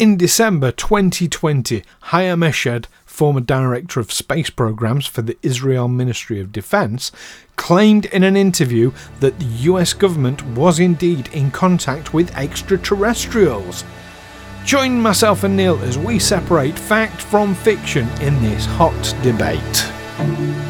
In December 2020, Haim Eshed, former director of space programs for the Israel Ministry of Defense, claimed in an interview that the US government was indeed in contact with extraterrestrials. Join myself and Neil as we separate fact from fiction in this hot debate.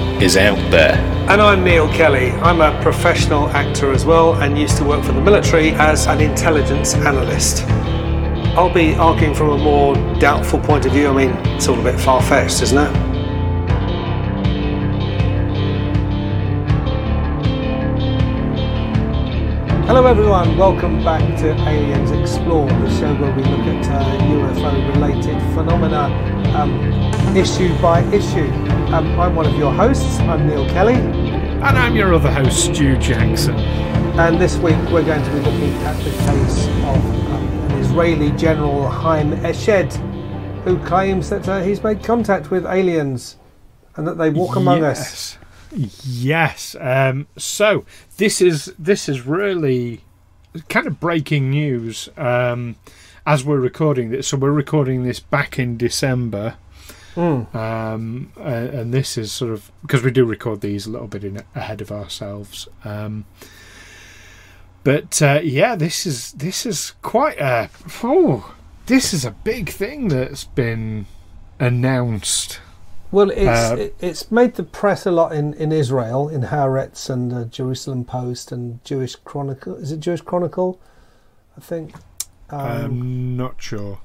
is out there. And I'm Neil Kelly. I'm a professional actor as well and used to work for the military as an intelligence analyst. I'll be arguing from a more doubtful point of view. I mean, it's all a bit far fetched, isn't it? Hello, everyone. Welcome back to Aliens Explore, the show where we look at uh, UFO related phenomena um, issue by issue. Um, I'm one of your hosts. I'm Neil Kelly. And I'm your other host, Stu Jackson. And this week we're going to be looking at the case of um, an Israeli general, Haim Eshed, who claims that uh, he's made contact with aliens and that they walk among us. Yes. Yes. Um, so this is this is really kind of breaking news um, as we're recording this. So we're recording this back in December. Um, uh, and this is sort of because we do record these a little bit in, ahead of ourselves. Um, but uh, yeah, this is this is quite a oh, this is a big thing that's been announced. Well, it's Uh, it, it's made the press a lot in, in Israel, in Haaretz and uh, Jerusalem Post and Jewish Chronicle. Is it Jewish Chronicle? I think. Um, I'm not sure.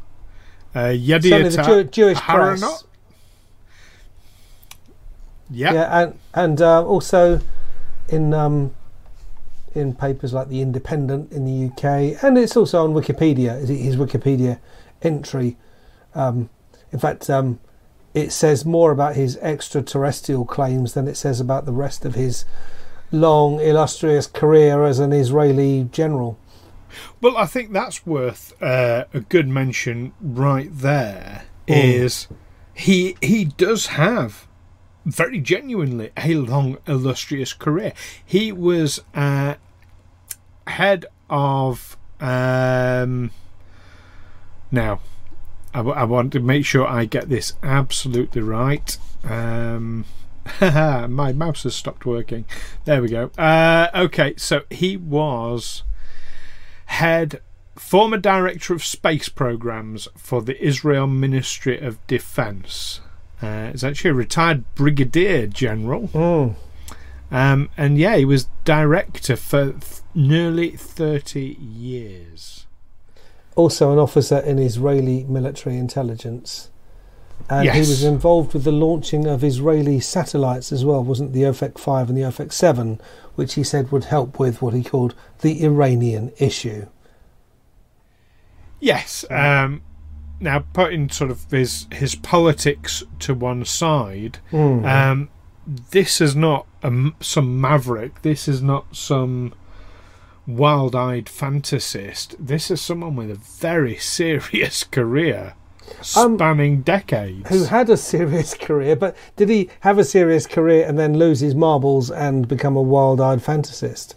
Uh, certainly the Jew- Jewish press. Yeah. Yeah, and and uh, also in um, in papers like the Independent in the UK, and it's also on Wikipedia. is His Wikipedia entry. Um, in fact, um, it says more about his extraterrestrial claims than it says about the rest of his long, illustrious career as an Israeli general. Well, I think that's worth uh, a good mention right there. Is he he does have very genuinely a long illustrious career. He was uh, head of um, now. I, want to make sure I get this absolutely right. Um, my mouse has stopped working. There we go. Uh, okay, so he was head, former director of space programs for the Israel Ministry of Defense. Uh, he's actually a retired brigadier general. Um, and yeah, he was director for th- nearly 30 years. Also, an officer in Israeli military intelligence. And he was involved with the launching of Israeli satellites as well, wasn't the Ofek 5 and the Ofek 7, which he said would help with what he called the Iranian issue. Yes. Um, now, putting sort of his his politics to one side, um, this is not a some maverick. This is not some wild-eyed fantasist. This is someone with a very serious career, Um, spanning decades. Who had a serious career, but did he have a serious career and then lose his marbles and become a wild eyed fantasist?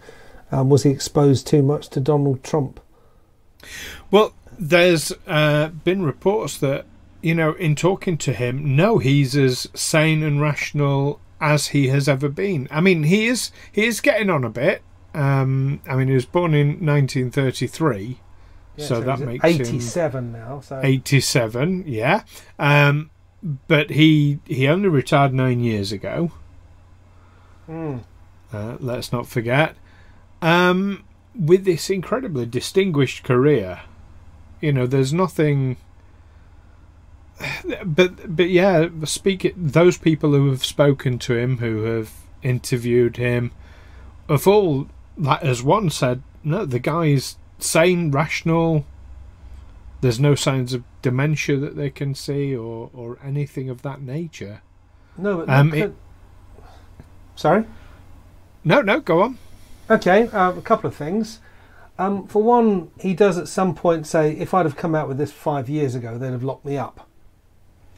Um, was he exposed too much to Donald Trump? Well, there's uh, been reports that you know, in talking to him, no, he's as sane and rational as he has ever been. I mean, he is he is getting on a bit. Um, I mean, he was born in 1933, so that he's makes him 87 now. So 87. Yeah, um, but he he only retired nine years ago. Mm. Uh, let's not forget. Um, with this incredibly distinguished career, you know, there's nothing. But but yeah, speak those people who have spoken to him, who have interviewed him, have all, that as one said, no, the guy's sane, rational. There's no signs of dementia that they can see, or or anything of that nature. No, but Um, could- it- sorry. No, no, go on. Okay, uh, a couple of things. Um, for one, he does at some point say, "If I'd have come out with this five years ago, they'd have locked me up."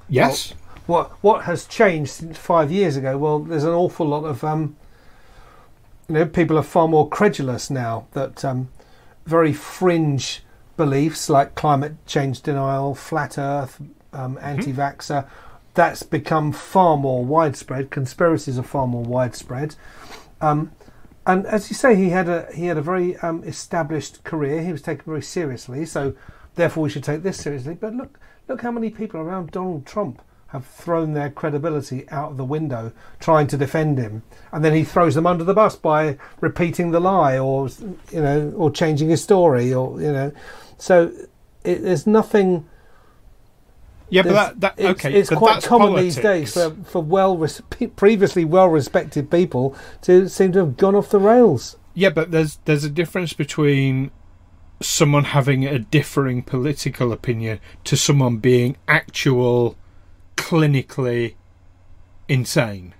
Yes. What what has changed since five years ago? Well, there's an awful lot of um, you know people are far more credulous now that um, very fringe beliefs like climate change denial, flat Earth, um, anti-vaxxer, that's become far more widespread. Conspiracies are far more widespread. Um, and as you say, he had a he had a very um, established career. He was taken very seriously, so therefore we should take this seriously. But look, look how many people around Donald Trump have thrown their credibility out of the window trying to defend him, and then he throws them under the bus by repeating the lie, or you know, or changing his story, or you know. So it, there's nothing. Yeah, but that, that it's, okay. it's but quite that's common politics. these days for for well res- previously well respected people to seem to have gone off the rails. Yeah, but there's there's a difference between someone having a differing political opinion to someone being actual clinically insane.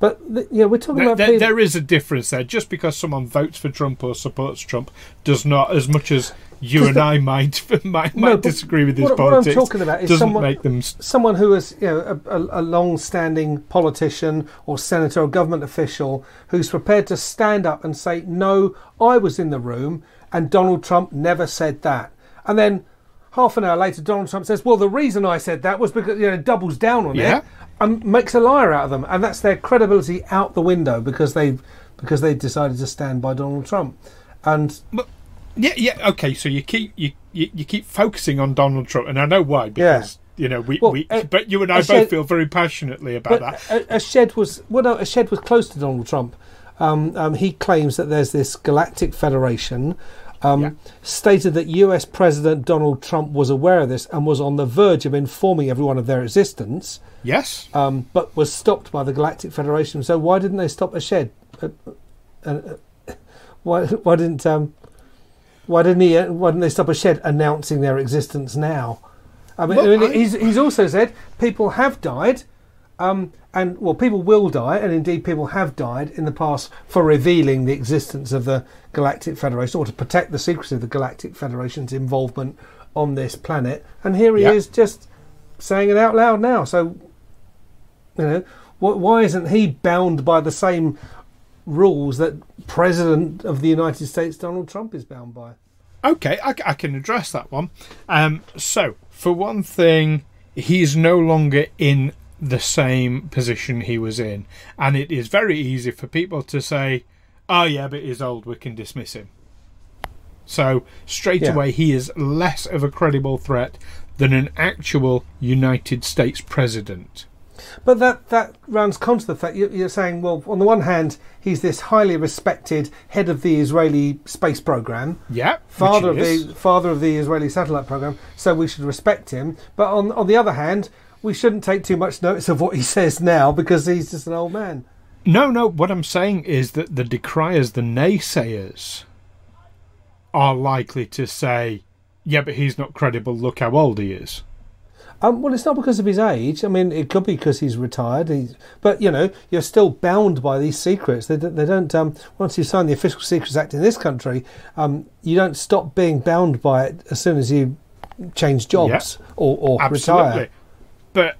But yeah, we're talking There, about people. there is a difference there. Just because someone votes for Trump or supports Trump does not, as much as you and the- I might might, No, might but disagree with this what, what I'm politics, talking about is doesn't someone make them. s- someone who is you know a, a, a long-standing politician or senator or government official who's prepared to stand up and say, "No, I was in the room, and Donald Trump never said that," and then. Half an hour later, Donald Trump says, "Well, the reason I said that was because you know doubles down on Yeah. it and makes a liar out of them, and that's their credibility out the window because they because they decided to stand by Donald Trump." And Yeah, yeah. Okay, so you keep you, you, you keep focusing on Donald Trump, and I know why because you know we, Well, we uh, but you and I both feel very passionately about that. a, Eshed was well, no, Eshed was close to Donald Trump. Um, um, he claims that there's this galactic federation. Um, Yeah. Stated that U.S. President Donald Trump was aware of this and was on the verge of informing everyone of their existence, Yes. um, but was stopped by the Galactic Federation. So why didn't they stop Eshed? Uh, uh, uh, why why didn't um, why didn't he? uh, Why didn't they stop Eshed announcing their existence now? I mean, Well, I mean, I- he's he's also said people have died, um, and well, people will die, and indeed people have died in the past for revealing the existence of the Galactic Federation or to protect the secrecy of the Galactic Federation's involvement on this planet. And here he Yeah. is just saying it out loud now. So, you know, wh- why isn't he bound by the same rules that President of the United States Donald Trump is bound by? Okay, I can address that one. Um, so, for one thing, he's no longer in the same position he was in, and it is very easy for people to say, "Oh yeah, but he's old. We can dismiss him." So straight Yeah. away, he is less of a credible threat than an actual United States president. But that, that runs counter to the fact you- you're saying, well, on the one hand, he's this highly respected head of the Israeli space program, Yeah, father of which he is. the father of the Israeli satellite program, so we should respect him. But on on the other hand, we shouldn't take too much notice of what he says now because he's just an old man. No, no. What I'm saying is that the decriers, the naysayers, are likely to say, "Yeah, but he's not credible. Look how old he is." Um, well, it's not because of his age. I mean, it could be because he's retired. He's, but you know, you're still bound by these secrets. They. They don't um, once you sign the Official Secrets Act in this country, um, you don't stop being bound by it as soon as you change jobs or, or Absolutely. retire. But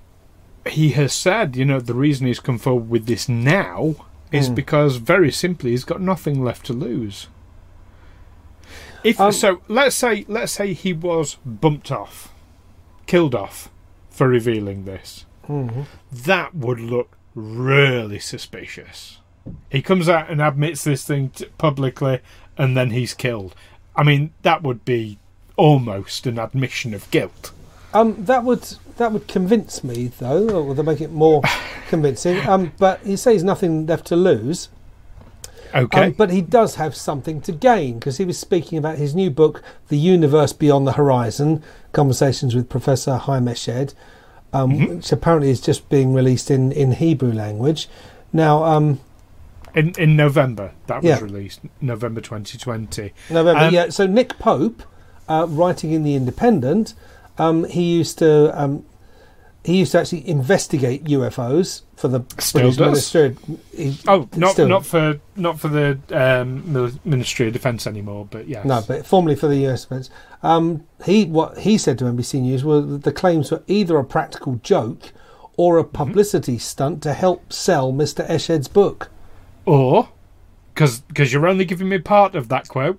he has said, you know, the reason he's come forward with this now is Hmm. because very simply he's got nothing left to lose. If Um, so, let's say let's say he was bumped off, killed off for revealing this. Mhm. That would look really suspicious. He comes out and admits this thing t- publicly, and then he's killed. I mean, that would be almost an admission of guilt. Um, that would that would convince me though, or to make it more convincing. Um, but he says nothing left to lose. Okay. Um, but he does have something to gain because he was speaking about his new book, The Universe Beyond the Horizon Conversations with Professor Haim Eshed, um, Mm-hmm. which apparently is just being released in, in Hebrew language. Now, um, in in November that was Yeah. released, November 2020. November, Um, yeah. So Nick Pope, uh, writing in the Independent, um, he used to um, he used to actually investigate UFOs for the Still British does. Ministry. He- Oh, not still- not for not for the um, Ministry of Defence anymore, but yes. No, but formerly for the US defence. Um, he what he said to NBC News were that the claims were either a practical joke or a publicity stunt to help sell Mr. Eshed's book. or because you're only giving me part of that quote.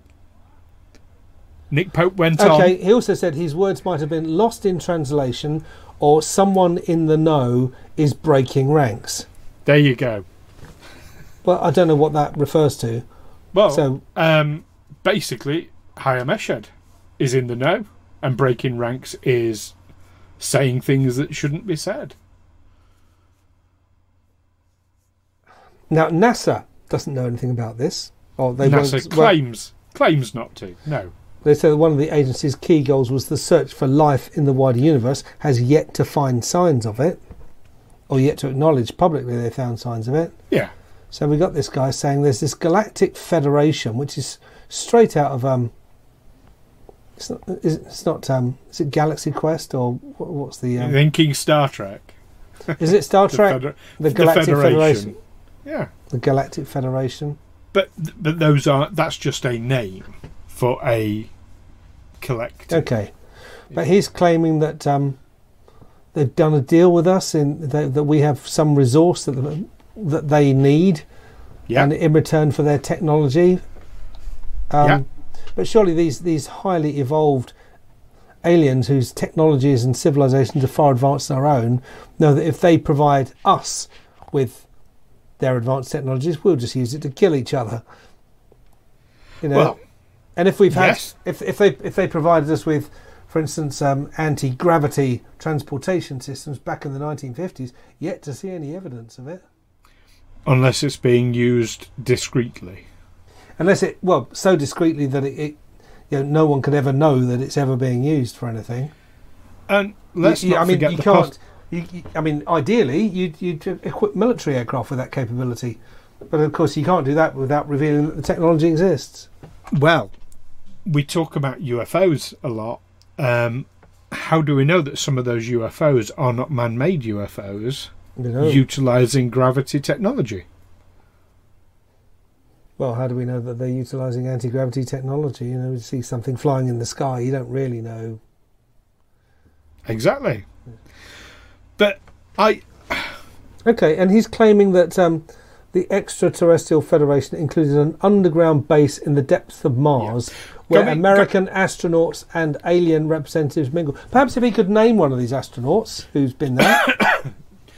Nick Pope went Okay, on. Okay, he also said his words might have been lost in translation or someone in the know is breaking ranks. There you go. Well, I don't know what that refers to. Well, So- um, basically, Haim Eshed is in the know, and breaking ranks is saying things that shouldn't be said. Now, NASA doesn't know anything about this. Or they NASA won't, well, claims claims not to. No. They said that one of the agency's key goals was the search for life in the wider universe, has yet to find signs of it, or yet to acknowledge publicly they found signs of it. Yeah. So we got this guy saying there's this galactic federation, which is straight out of um. It's not. Is, it's not. Um. Is it Galaxy Quest or what's the? Um, Thinking Star Trek. is it Star The Trek? Feder- the the Galactic Federation. Federation. Yeah. The Galactic Federation. But but those are that's just a name for a collective. Okay, but he's claiming that um, they've done a deal with us in that, that we have some resource that that they need, Yeah. and in return for their technology. Um, Yeah. But surely these these highly evolved aliens whose technologies and civilizations are far advanced than our own know that if they provide us with their advanced technologies, we'll just use it to kill each other. You know, Well, and if we've had, yes. if if they if they provided us with, for instance, um, anti gravity transportation systems back in the 1950s, yet to see any evidence of it, unless it's being used discreetly. unless it well so discreetly that it, it you know no one could ever know that it's ever being used for anything. And let's You- you- not I mean, forget you the can't. pos- you, you, I mean, ideally, you'd, you'd equip military aircraft with that capability, but of course, you can't do that without revealing that the technology exists. Well, we talk about UFOs a lot. Um, how do we know that some of those UFOs are not man-made UFOs You know? utilizing gravity technology? well, how do we know that they're utilising anti gravity technology? You know, you see something flying in the sky, you don't really know. Exactly. But I Okay, and he's claiming that um, the extraterrestrial federation included an underground base in the depths of Mars where me- American astronauts and alien representatives mingle. Perhaps if he could name one of these astronauts who's been there.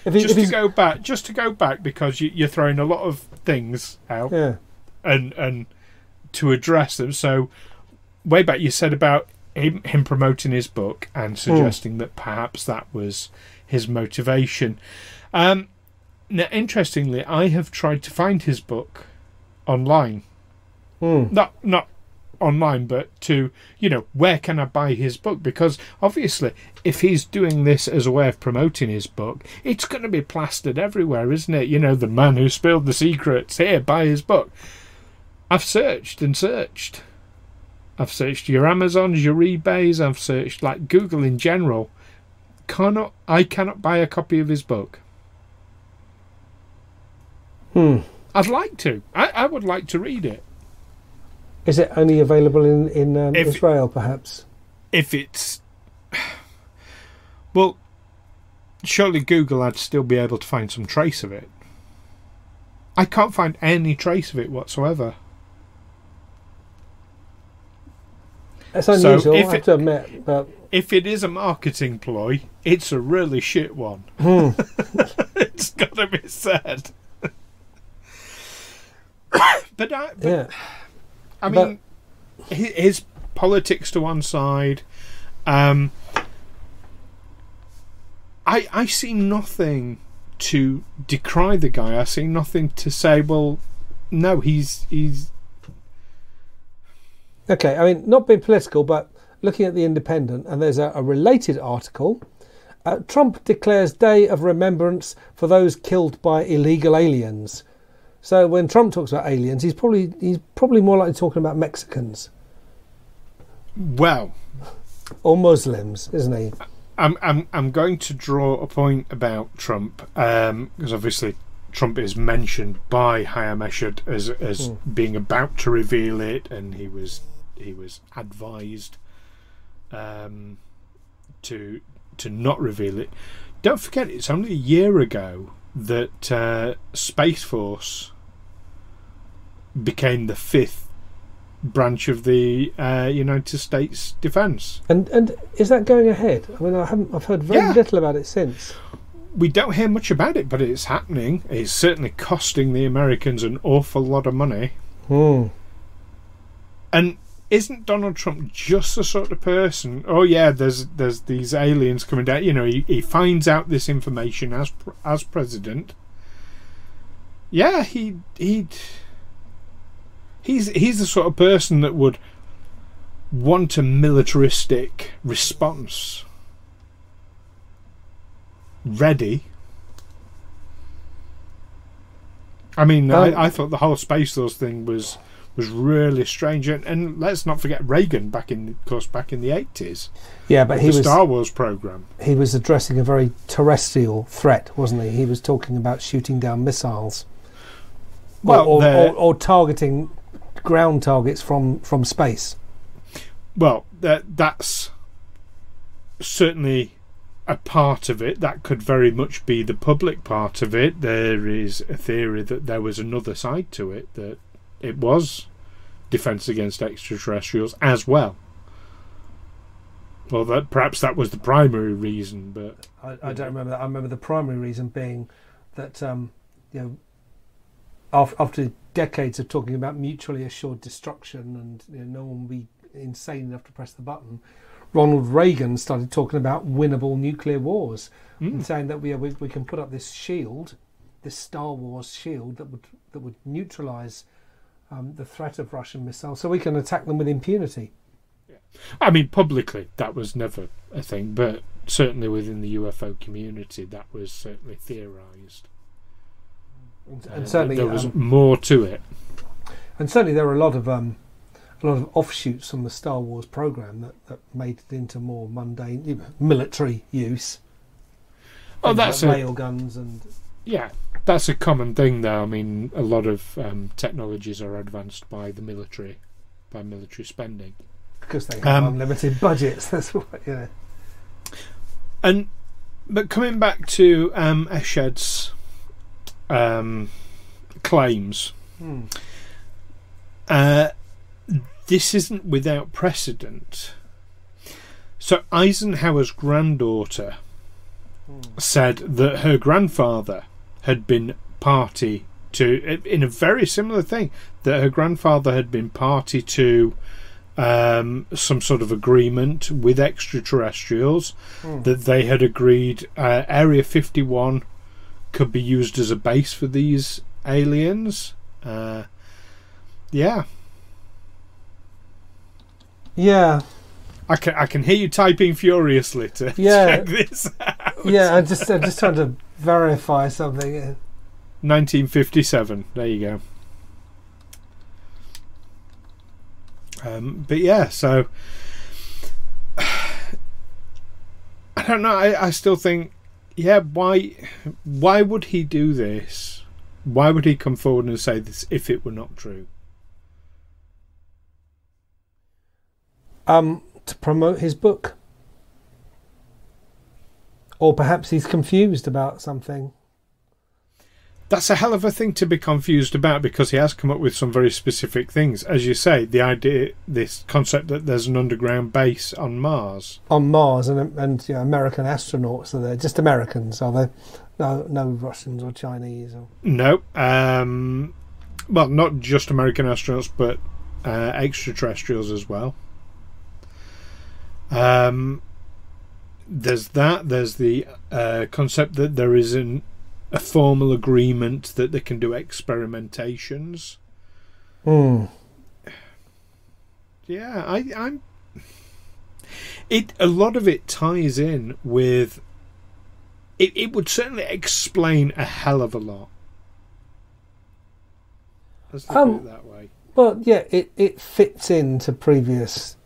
if he, just if to go back, just to go back because you, you're throwing a lot of things out. yeah. and and to address them. So way back, you said about him, him promoting his book and suggesting that perhaps that was his motivation. Um, now, interestingly, I have tried to find his book online. Hmm. Not not online, but to you know, where can I buy his book? Because obviously, if he's doing this as a way of promoting his book, it's going to be plastered everywhere, isn't it? You know, the man who spilled the secrets. Here, buy his book. I've searched and searched. I've searched your Amazons, your eBays. I've searched like Google in general. Cannot I cannot buy a copy of his book. Hmm. I'd like to. I, I would like to read it. Is it only available in, in um, If- Israel, perhaps? if it's well surely google i'd still be able to find some trace of it i can't find any trace of it whatsoever So unusual, I if have it- to admit, but if it is a marketing ploy it's a really shit one hmm. it's gotta be said but I, but, yeah. I mean hi- his politics to one side um I I see nothing to decry the guy I see nothing to say well no, he's he's Okay, I mean, not being political, but looking at the Independent, and there's a, a related article. Uh, Trump declares Day of Remembrance for those killed by illegal aliens. So when Trump talks about aliens, he's probably he's probably more likely talking about Mexicans well. or Muslims, isn't he? I'm I'm I'm going to draw a point about Trump because obviously Trump is mentioned by Haim Eshed as as Hmm. being about to reveal it, and he was he was advised um, to to not reveal it. Don't forget, it's only a year ago that uh, Space Force became the fifth branch of the uh, United States Defence. And and is that going ahead? I mean, I haven't I've heard very Yeah. little about it since. we don't hear much about it, but it's happening. It's certainly costing the Americans an awful lot of money. Hmm. And isn't Donald Trump just the sort of person? Oh yeah, there's there's these aliens coming down. You know, he, he finds out this information as as president. Yeah, he he he's he's the sort of person that would want a militaristic response ready. I mean, Um, I, I thought the whole space force thing was was really strange, and, and let's not forget Reagan back in, of course, back in the eighties, Yeah, but he was Star Wars program. he was addressing a very terrestrial threat, wasn't he? He was talking about shooting down missiles. Or- Well, or, the- or, or targeting ground targets from, from space. Well, that that's certainly a part of it. That could very much be the public part of it. There is a theory that there was another side to it that it was defense against extraterrestrials as well. Well, that perhaps that was the primary reason, but I, I don't remember that. I remember the primary reason being that um, you know af- after decades of talking about mutually assured destruction and you know, no one would be insane enough to press the button, Ronald Reagan started talking about winnable nuclear wars Mm. and saying that we, we we can put up this shield, this Star Wars shield that would that would neutralise um, the threat of Russian missiles, so we can attack them with impunity. I mean, publicly that was never a thing, but certainly within the UFO community, that was certainly theorized. And, Uh, certainly, there was um, more to it. And certainly there were a lot of um, a lot of offshoots from the Star Wars program that, that made it into more mundane military use. Oh, that's like a, railguns and yeah, that's a common thing. Though I mean, a lot of um, technologies are advanced by the military, by military spending. because they have Um, unlimited budgets. That's what you know. And but coming back to um, Eshed's um, claims, Hmm. uh, this isn't without precedent. So Eisenhower's granddaughter Hmm. said that her grandfather had been party to in a very similar thing that her grandfather had been party to um, some sort of agreement with extraterrestrials Hmm. that they had agreed uh, Area 51 could be used as a base for these aliens. Uh, yeah, Yeah, I can I can hear you typing furiously to Yeah. check this. yeah. I'm just I'm just trying to verify something. 1957. There you go. Um, but yeah, so I don't know. I, I still think, yeah. Why? Why would he do this? Why would he come forward and say this if it were not true? Um, to promote his book, or perhaps he's confused about something. That's a hell of a thing to be confused about because he has come up with some very specific things. As you say, the idea, this concept that there's an underground base on Mars. on Mars and and you know, American astronauts are there? Just Americans, are they? No, no Russians or Chinese or No. Um, well, not just American astronauts, but uh, extraterrestrials as well. Um, there's that. There's the uh, concept that there is an, a formal agreement that they can do experimentations Hmm. Yeah, I, I'm. It a lot of it ties in with. It it would certainly explain a hell of a lot. Let's look Um, at it that way. Well, yeah, it, it fits into previous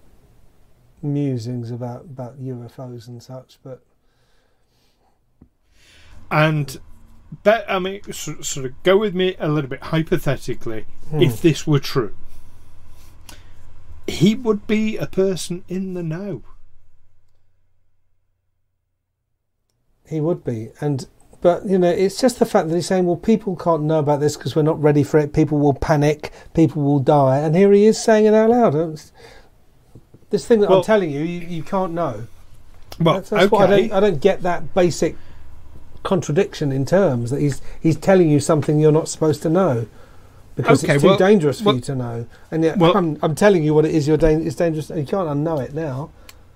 musings about, about UFOs and such, but And, but I mean, sort, sort of go with me a little bit hypothetically. Hmm. If this were true, he would be a person in the know. he would be. And but you know, it's just the fact that he's saying, well, people can't know about this because we're not ready for it. People will panic. People will die. And here he is saying it out loud. It's- this thing that Well- I'm telling you, you, you can't know. Well, That's, that's okay. why I don't, I don't get that basic contradiction in terms that he's he's telling you something you're not supposed to know because Okay, it's too well- dangerous for well- you to know. And yet well- I'm, I'm telling you what it is. You're dan- it's dangerous. You can't unknow it now.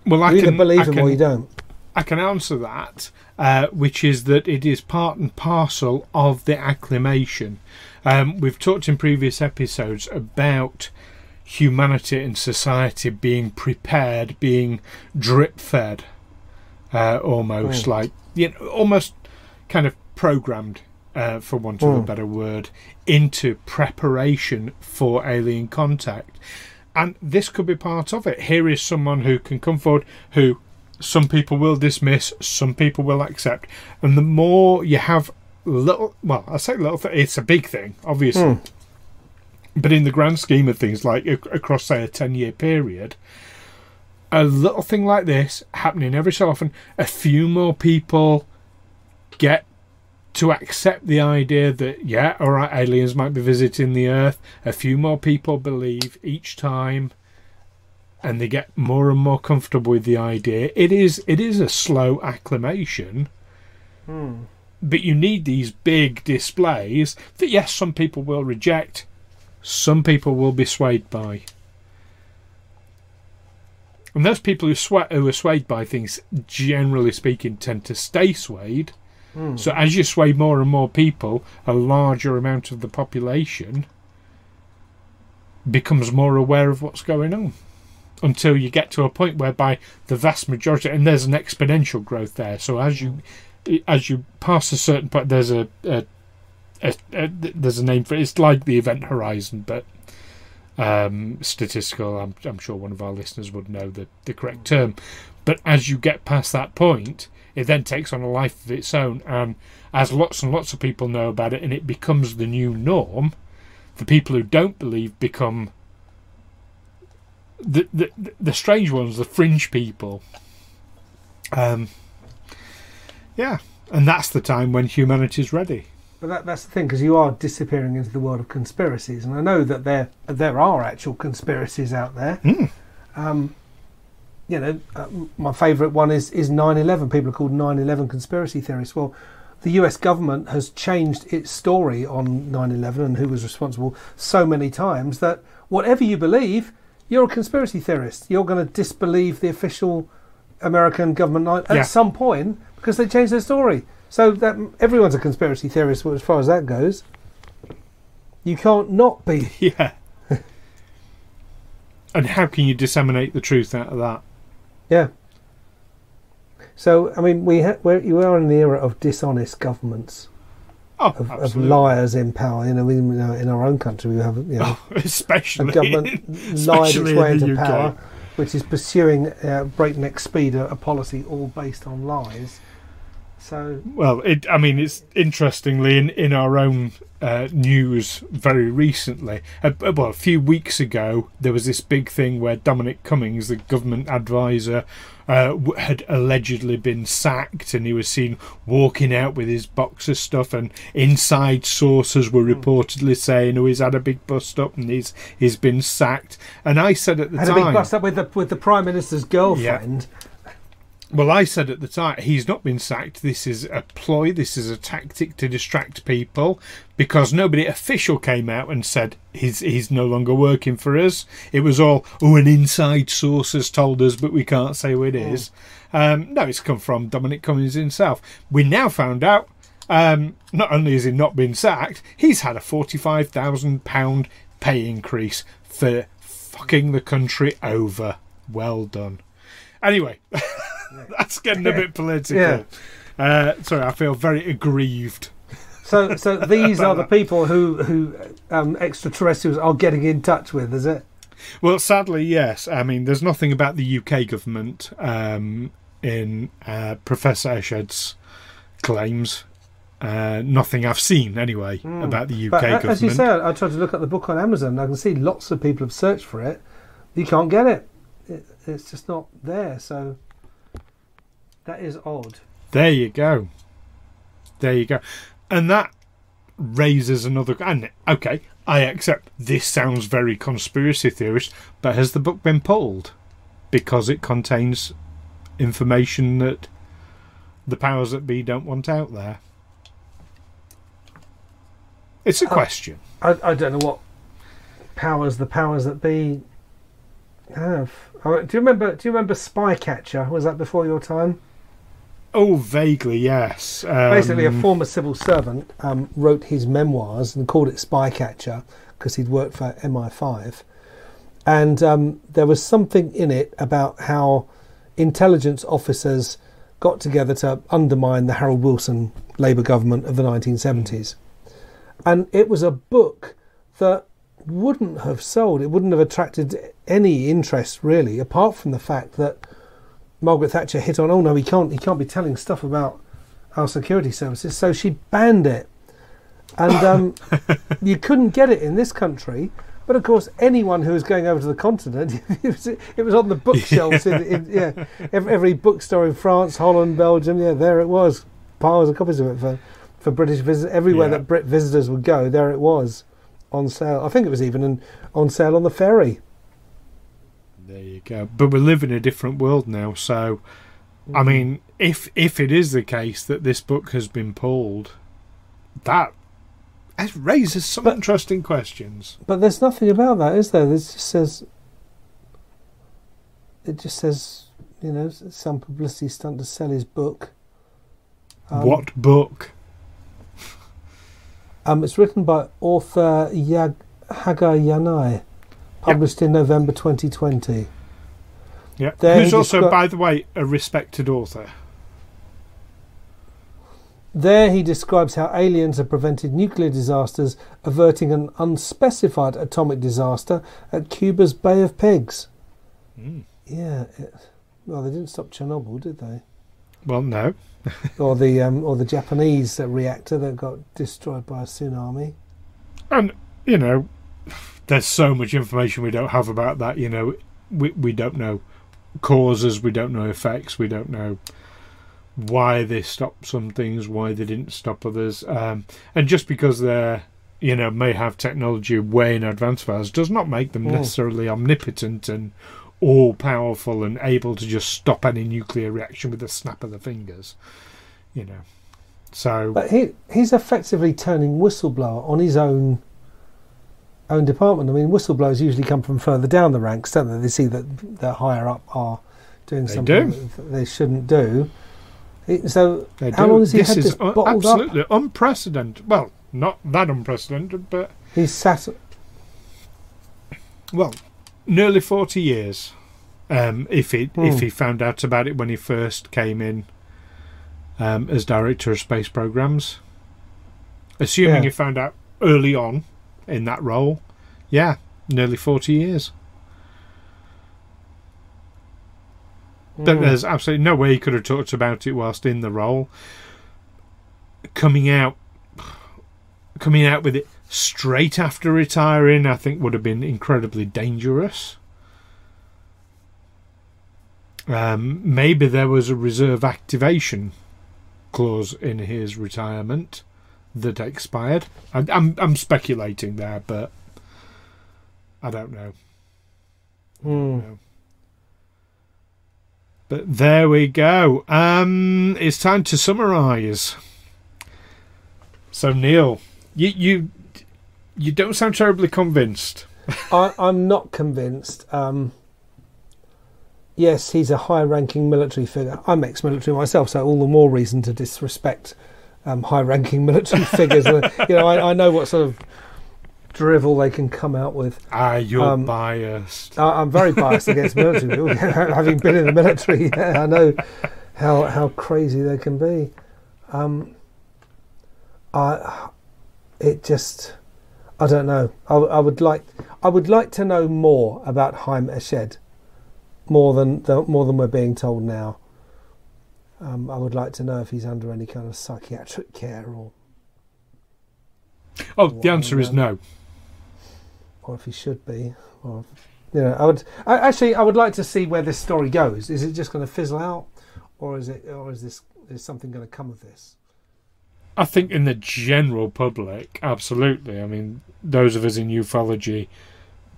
well, I You either can believe I him can, or you don't. I can answer that, uh, which is that it is part and parcel of the acclimation. Um, we've talked in previous episodes about humanity and society being prepared, being drip fed, uh, almost Mm. like you know, almost kind of programmed, uh, for want of a Mm. better word, into preparation for alien contact. And this could be part of it. Here is someone who can come forward who some people will dismiss, some people will accept. And the more you have little, well, I say little, th- it's a big thing, obviously. Mm. But in the grand scheme of things, like across, say, a 10 year period, a little thing like this happening every so often, a few more people get to accept the idea that, yeah, all right, aliens might be visiting the Earth. A few more people believe each time and they get more and more comfortable with the idea. It is it is a slow acclimation, Hmm. but you need these big displays that yes, some people will reject, some people will be swayed by. And those people who, who are swayed by things, generally speaking, tend to stay swayed. Hmm. So as you sway more and more people, a larger amount of the population becomes more aware of what's going on. Until you get to a point whereby the vast majority, and there's an exponential growth there. So as you as you pass a certain point, there's a, a, a there's a name for it. It's like the event horizon, but um, statistical. I'm, I'm sure one of our listeners would know the, the correct term. But as you get past that point, it then takes on a life of its own. And as lots and lots of people know about it, and it becomes the new norm, the people who don't believe become the the, the strange ones, the fringe people. Um, yeah, and that's the time when humanity's ready. But that, that's the thing, because you are disappearing into the world of conspiracies, and I know that there there are actual conspiracies out there. Mm. Um, you know, uh, my favourite one is is 9/11. People are called 9/11 conspiracy theorists. Well, the U.S. government has changed its story on 9/11 and who was responsible so many times that whatever you believe, you're a conspiracy theorist. You're going to disbelieve the official American government at Yeah. some point because they changed their story. So that everyone's a conspiracy theorist as far as that goes. You can't not be. Yeah. and how can you disseminate the truth out of that? Yeah. So I mean, we ha- we're, you are in the era of dishonest governments, Oh, of, of liars in power. You know, we, you know, in our own country, we have you know, Oh, especially a government lied its way in into UK. power, which is pursuing uh, breakneck speed a, a policy all based on lies. So Well, it, I mean, it's interestingly in, in our own uh, news very recently. Uh, well, a few weeks ago, there was this big thing where Dominic Cummings, the government advisor, uh, had allegedly been sacked, and he was seen walking out with his box of stuff. And inside sources were reportedly saying, "Oh, he's had a big bust up and he's he's been sacked." And I said at the had a big bust up with the with the prime minister's girlfriend. Well, I said at the time, he's not been sacked. This is a ploy. This is a tactic to distract people because nobody official came out and said he's he's no longer working for us. It was all, oh, an inside source has told us, but we can't say who it is. Um, no, it's come from Dominic Cummings himself. We now found out. Um, not only has he not been sacked, he's had a forty-five thousand pound pay increase for fucking the country over. Well done. Anyway, that's getting a bit political. Yeah. Uh, sorry, I feel very aggrieved. So, so these are the people who who um, extraterrestrials are getting in touch with, is it? Well, sadly, yes. I mean, there's nothing about the UK government um, in uh, Professor Eshed's claims. Uh, nothing I've seen, anyway, about the UK. But government. as you say, I tried to look at the book on Amazon. I can see lots of people have searched for it. You can't get it. it it's just not there. So that is odd. There you go. There you go. And that raises another. And okay, I accept this sounds very conspiracy theorist, but has the book been pulled because it contains information that the powers that be don't want out there? It's a Oh. question. I, I don't know what powers the powers that be have. Oh, do you remember? Do you remember Spycatcher? Was that before your time? Oh, vaguely, yes. Um, Basically, a former civil servant um, wrote his memoirs and called it Spycatcher because he'd worked for MI5. And um, there was something in it about how intelligence officers got together to undermine the Harold Wilson Labour government of the 1970s. And it was a book that wouldn't have sold, it wouldn't have attracted any interest really, apart from the fact that Margaret Thatcher hit on, oh no, he can't, he can't be telling stuff about our security services. So she banned it, and um, you couldn't get it in this country. But of course, anyone who was going over to the continent, it was, it was on the bookshelves. in, in, yeah, every, every bookstore in France, Holland, Belgium. Yeah, there it was, piles of copies of it for for British visitors. Everywhere Yeah. that Brit visitors would go, there it was on sale. I think it was even on sale on the ferry. There you go. But we live in a different world now, so I Mm. mean, if if it is the case that this book has been pulled, that raises some But- interesting questions. But there's nothing about that, is there? It just says. It just says, you know, some publicity stunt to sell his book. Um, what book? Um, it's written by author Yag Hagar Yanai, published in November 2020. Yeah, who's also, descri- by the way, a respected author. There he describes how aliens have prevented nuclear disasters, averting an unspecified atomic disaster at Cuba's Bay of Pigs. Mm. Yeah, it, well, they didn't stop Chernobyl, did they? Well, no, or the um, or the Japanese reactor that got destroyed by a tsunami. and you know, there's so much information we don't have about that. You know, we we don't know causes, we don't know effects, we don't know why they stopped some things, why they didn't stop others, um, and just because they're you know may have technology way in advance of ours does not make them Mm. necessarily omnipotent and all powerful and able to just stop any nuclear reaction with a snap of the fingers. You know, so But he he's effectively turning whistleblower on his own own department. I mean, whistleblowers usually come from further down the ranks, don't they? They see that the higher up are doing They something do. that they shouldn't do. So They how do. long has he this had is this un- bottled up? absolutely unprecedented. Well, not that unprecedented, but He's sat. well, nearly forty years. Um, if he Hmm. if he found out about it when he first came in um, as director of space programs, assuming Yeah. he found out early on in that role, yeah, nearly forty years. But Mm. there's absolutely no way he could have talked about it whilst in the role. Coming out, coming out with it straight after retiring, I think would have been incredibly dangerous. Um, maybe there was a reserve activation clause in his retirement that expired. I, I'm I'm speculating there, but I don't know. Mm. No. But there we go. Um, it's time to summarise. So Neil, you you you don't sound terribly convinced. I, I'm not convinced. Um, yes, he's a high-ranking military figure. I'm ex-military myself, so all the more reason to disrespect um, high-ranking military figures. Uh, you know, I, I know what sort of drivel they can come out with. Ah, you're Um, biased. I- I'm very biased against military people, having been in the military. Yeah, I know how how crazy they can be. Um, I it just I don't know. I, I would like I would like to know more about Haim Eshed, more than the, more than we're being told now. Um, I would like to know if he's under any kind of psychiatric care or oh, the answer is no. or if he should be, or you know, I would I, actually I would like to see where this story goes. Is it just going to fizzle out, or is it, or is this is something going to come of this? I think in the general public, absolutely. I mean, those of us in ufology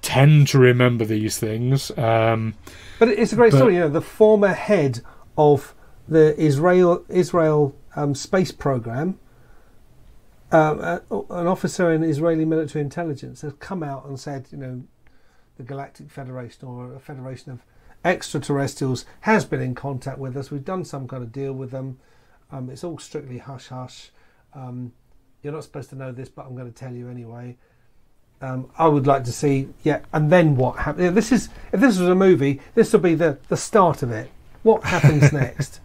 tend to remember these things. Um, But it's a great But- story. You know, the former head of the Israel Israel um, space program, um, uh, an officer in Israeli military intelligence, has come out and said, you know, the Galactic Federation or a federation of extraterrestrials has been in contact with us. We've done some kind of deal with them. Um, it's all strictly hush hush. Um, you're not supposed to know this, but I'm going to tell you anyway. Um, I would like to see, yeah, and then what happens? This is if this was a movie, this would be the the start of it. What happens next?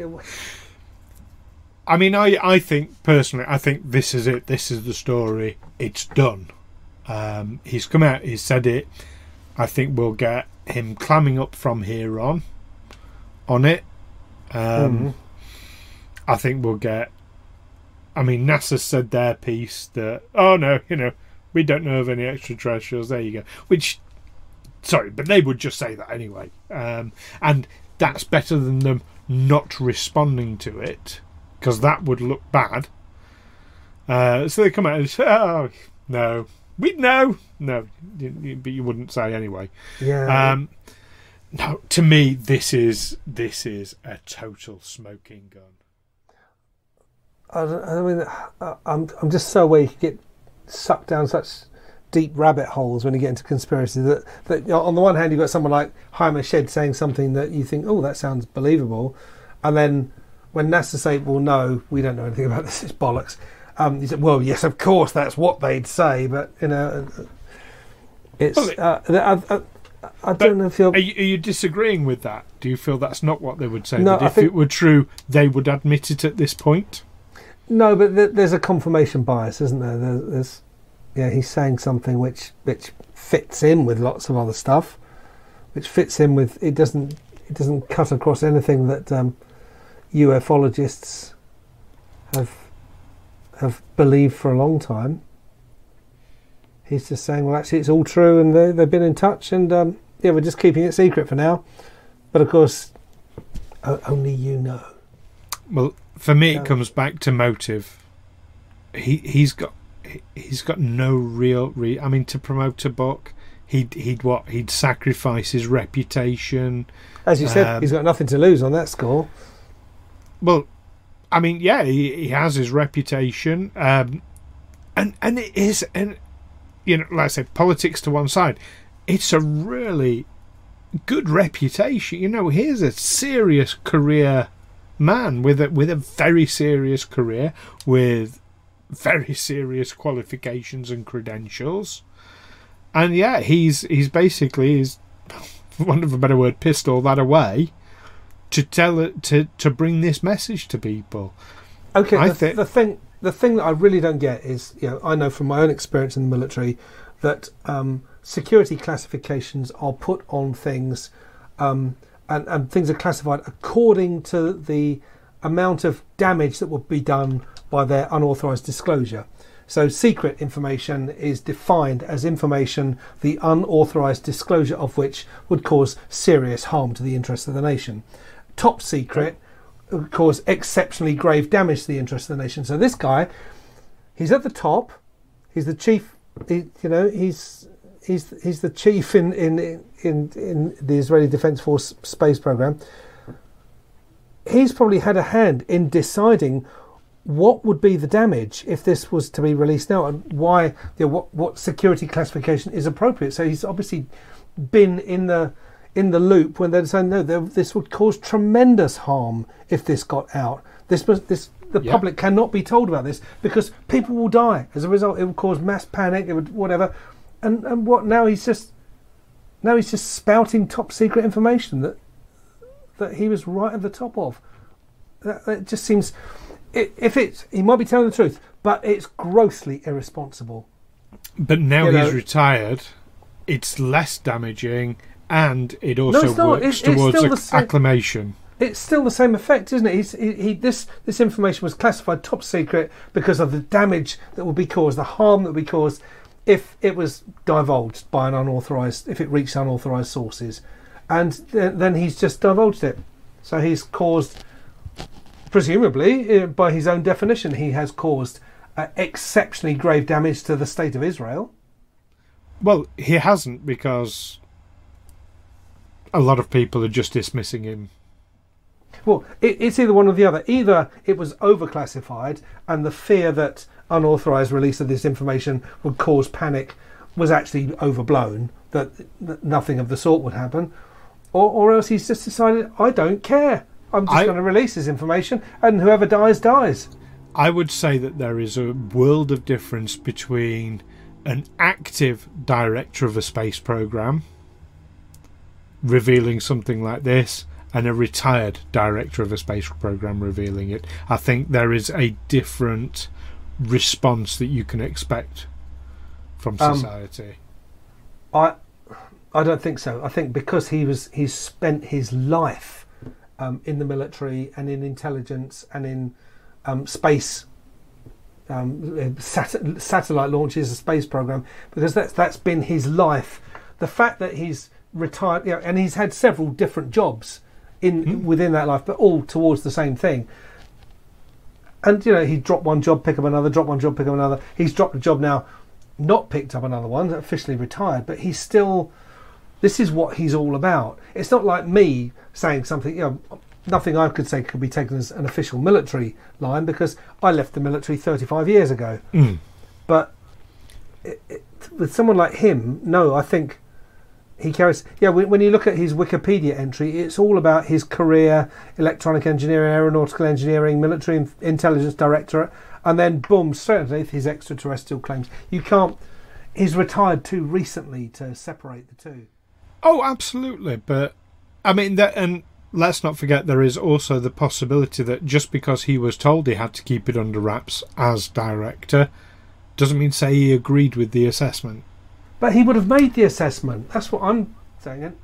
It w- I mean, I, I think personally, I think this is it. This is the story. It's done. Um, he's come out. He's said it. I think we'll get him climbing up from here on. On it. Um, Mhm. I think we'll get. I mean, NASA said their piece that oh no, you know, we don't know of any extraterrestrials. There you go. Which, sorry, but they would just say that anyway. Um, and that's better than them not responding to it because that would look bad. Uh, so they come out and say, "Oh no, we know, no," you- you- but you wouldn't say anyway. yeah. Um, no, to me, this is this is a total smoking gun. I, I mean, I- I'm I'm just so aware you could get sucked down such deep rabbit holes when you get into conspiracy that that you know, on the one hand you've got someone like Haim Eshed saying something that you think, oh, that sounds believable, and then when NASA say, well, no, we don't know anything about this, it's bollocks. Um, you said, well, yes, of course, that's what they'd say, but you know, uh, it's. Uh, I, I, I don't know if you're. Are you, are you disagreeing with that? Do you feel that's not what they would say? No, that if think- it were true, they would admit it at this point? No, but th- there's a confirmation bias, isn't there? There's, there's, yeah, he's saying something which which fits in with lots of other stuff, which fits in with it doesn't it doesn't cut across anything that um, ufologists have have believed for a long time. He's just saying, well, actually, it's all true, and they, they've been in touch, and um, yeah, we're just keeping it secret for now. But of course, o- only you know. Well, for me, it comes back to motive. He he's got he's got no real re. I mean, to promote a book, he'd he'd what he'd sacrifice his reputation. As you said, Um, he's got nothing to lose on that score. Well, I mean, yeah, he, he has his reputation, um, and and it is, and you know, like I said, politics to one side, it's a really good reputation. You know, here's a serious career man with a with a very serious career with very serious qualifications and credentials, and yeah, he's he's basically for want of a better word, pissed all that away to tell it to to bring this message to people. Okay, I the, thi- the thing the thing that I really don't get is, you know, I know from my own experience in the military that um, security classifications are put on things, um, and, and things are classified according to the amount of damage that would be done by their unauthorized disclosure. So, secret information is defined as information the unauthorized disclosure of which would cause serious harm to the interests of the nation. Top secret would cause exceptionally grave damage to the interests of the nation. So, this guy, he's at the top, he's the chief, he, you know, he's. He's, he's the chief in, in, in, in the Israeli Defense Force space program. He's probably had a hand in deciding what would be the damage if this was to be released now and why you know, what what security classification is appropriate so he's obviously been in the in the loop when they're saying no this would cause tremendous harm if this got out this must this the Yeah. public cannot be told about this because people will die as a result. It will cause mass panic. It would whatever. And and what now? He's just now he's just spouting top secret information that that he was right at the top of. That, that just seems. If it's he might be telling the truth, but it's grossly irresponsible. But now You he's know- retired, it's less damaging, and it also it's not. works It's- it's towards still the acc- same- acclamation. it's still the same effect, isn't it? He's, he, he, this this information was classified top secret because of the damage that would be caused, the harm that would be caused if it was divulged by an unauthorized, if it reached unauthorized sources, and then, then he's just divulged it. So he's caused, presumably, uh, by his own definition, he has caused uh, exceptionally grave damage to the state of Israel. Well, he hasn't because a lot of people are just dismissing him. Well, it, it's either one or the other. Either it was overclassified, and the fear that unauthorized release of this information would cause panic was actually overblown, that, that nothing of the sort would happen, or, or else he's just decided, I don't care. I'm just I- going to release this information, and whoever dies, dies. I would say that there is a world of difference between an active director of a space program revealing something like this and a retired director of a space program revealing it. I think there is a different response that you can expect from Um, society. I, I don't think so. I think because he was he spent his life um, in the military and in intelligence and in um, space um, sat- satellite launches, a space program, because that's that's been his life. The fact that he's retired, you know, and he's had several different jobs in within that life, but all towards the same thing. And you know, he dropped one job, pick up another, drop one job, pick up another. He's dropped a job now, not picked up another one, officially retired, but he's still. This is what he's all about. It's not like me saying something. You know, nothing I could say could be taken as an official military line because I left the military 35 years ago. Mm. But it, it, with someone like him, no, I think he carries. Yeah, when, when you look at his Wikipedia entry, it's all about his career: electronic engineering, aeronautical engineering, military intelligence directorate, and then boom, straight underneath his extraterrestrial claims. You can't. He's retired too recently to separate the two. Oh, absolutely. But I mean that, and let's not forget there is also the possibility that just because he was told he had to keep it under wraps as director, doesn't mean say he agreed with the assessment. But he would have made the assessment. That's what I'm saying.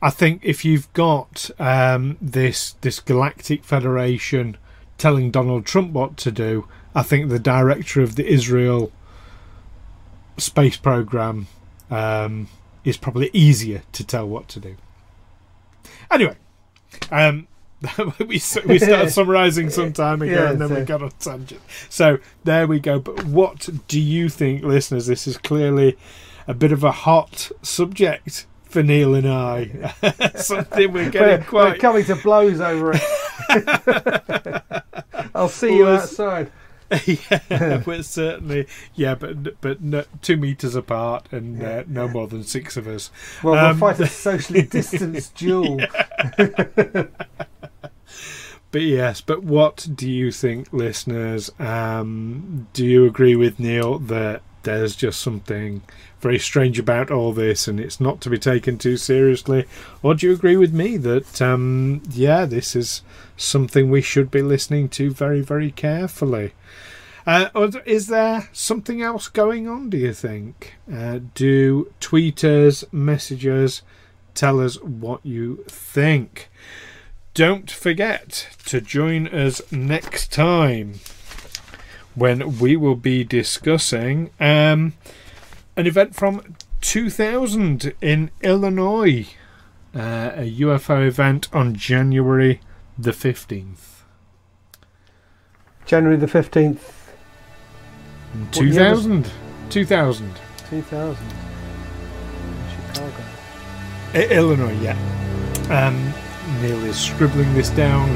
I think if you've got um, this this galactic federation telling Donald Trump what to do, I think the director of the Israel space program um, is probably easier to tell what to do. Anyway, um, we we started summarising some time ago, Yeah, and then we so- got on tangent. So there we go. But what do you think, listeners? This is clearly a bit of a hot subject for Neil and I. Something we're We're, getting we're quite. coming to blows over it. I'll see you outside. yeah, we're certainly yeah, but but no, two meters apart and uh, no more than six of us. Well, Um, we'll fight a socially distanced duel. But yes, but what do you think, listeners? Um, do you agree with Neil that there's just something very strange about all this and it's not to be taken too seriously? Or do you agree with me that, um, yeah, this is something we should be listening to very, very carefully? Uh, or is there something else going on, do you think? Uh, do tweeters, messengers tell us what you think? Don't forget to join us next time when we will be discussing um, an event from 2000 in Illinois, uh, a UFO event on January the 15th. January the 15th, What year was- 2000. 2000. 2000. Chicago. Illinois, yeah. Um, Neil is scribbling this down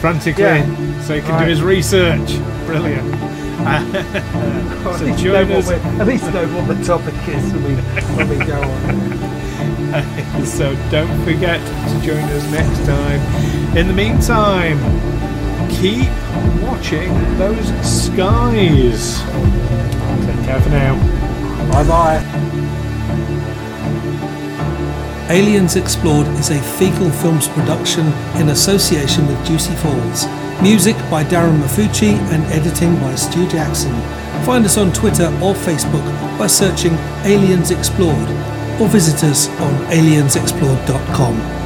frantically Yeah. so he can Right. do his research. Brilliant. at, so least join know what at least know what the topic is when we, when we go on. so don't forget to join us next time. In the meantime, keep watching those skies. Take care for now. Bye bye. Aliens Explored is a Fecal Films production in association with Juicy Falls. Music by Darren Mafucci and editing by Stu Jackson. Find us on Twitter or Facebook by searching Aliens Explored or visit us on aliensexplored.com.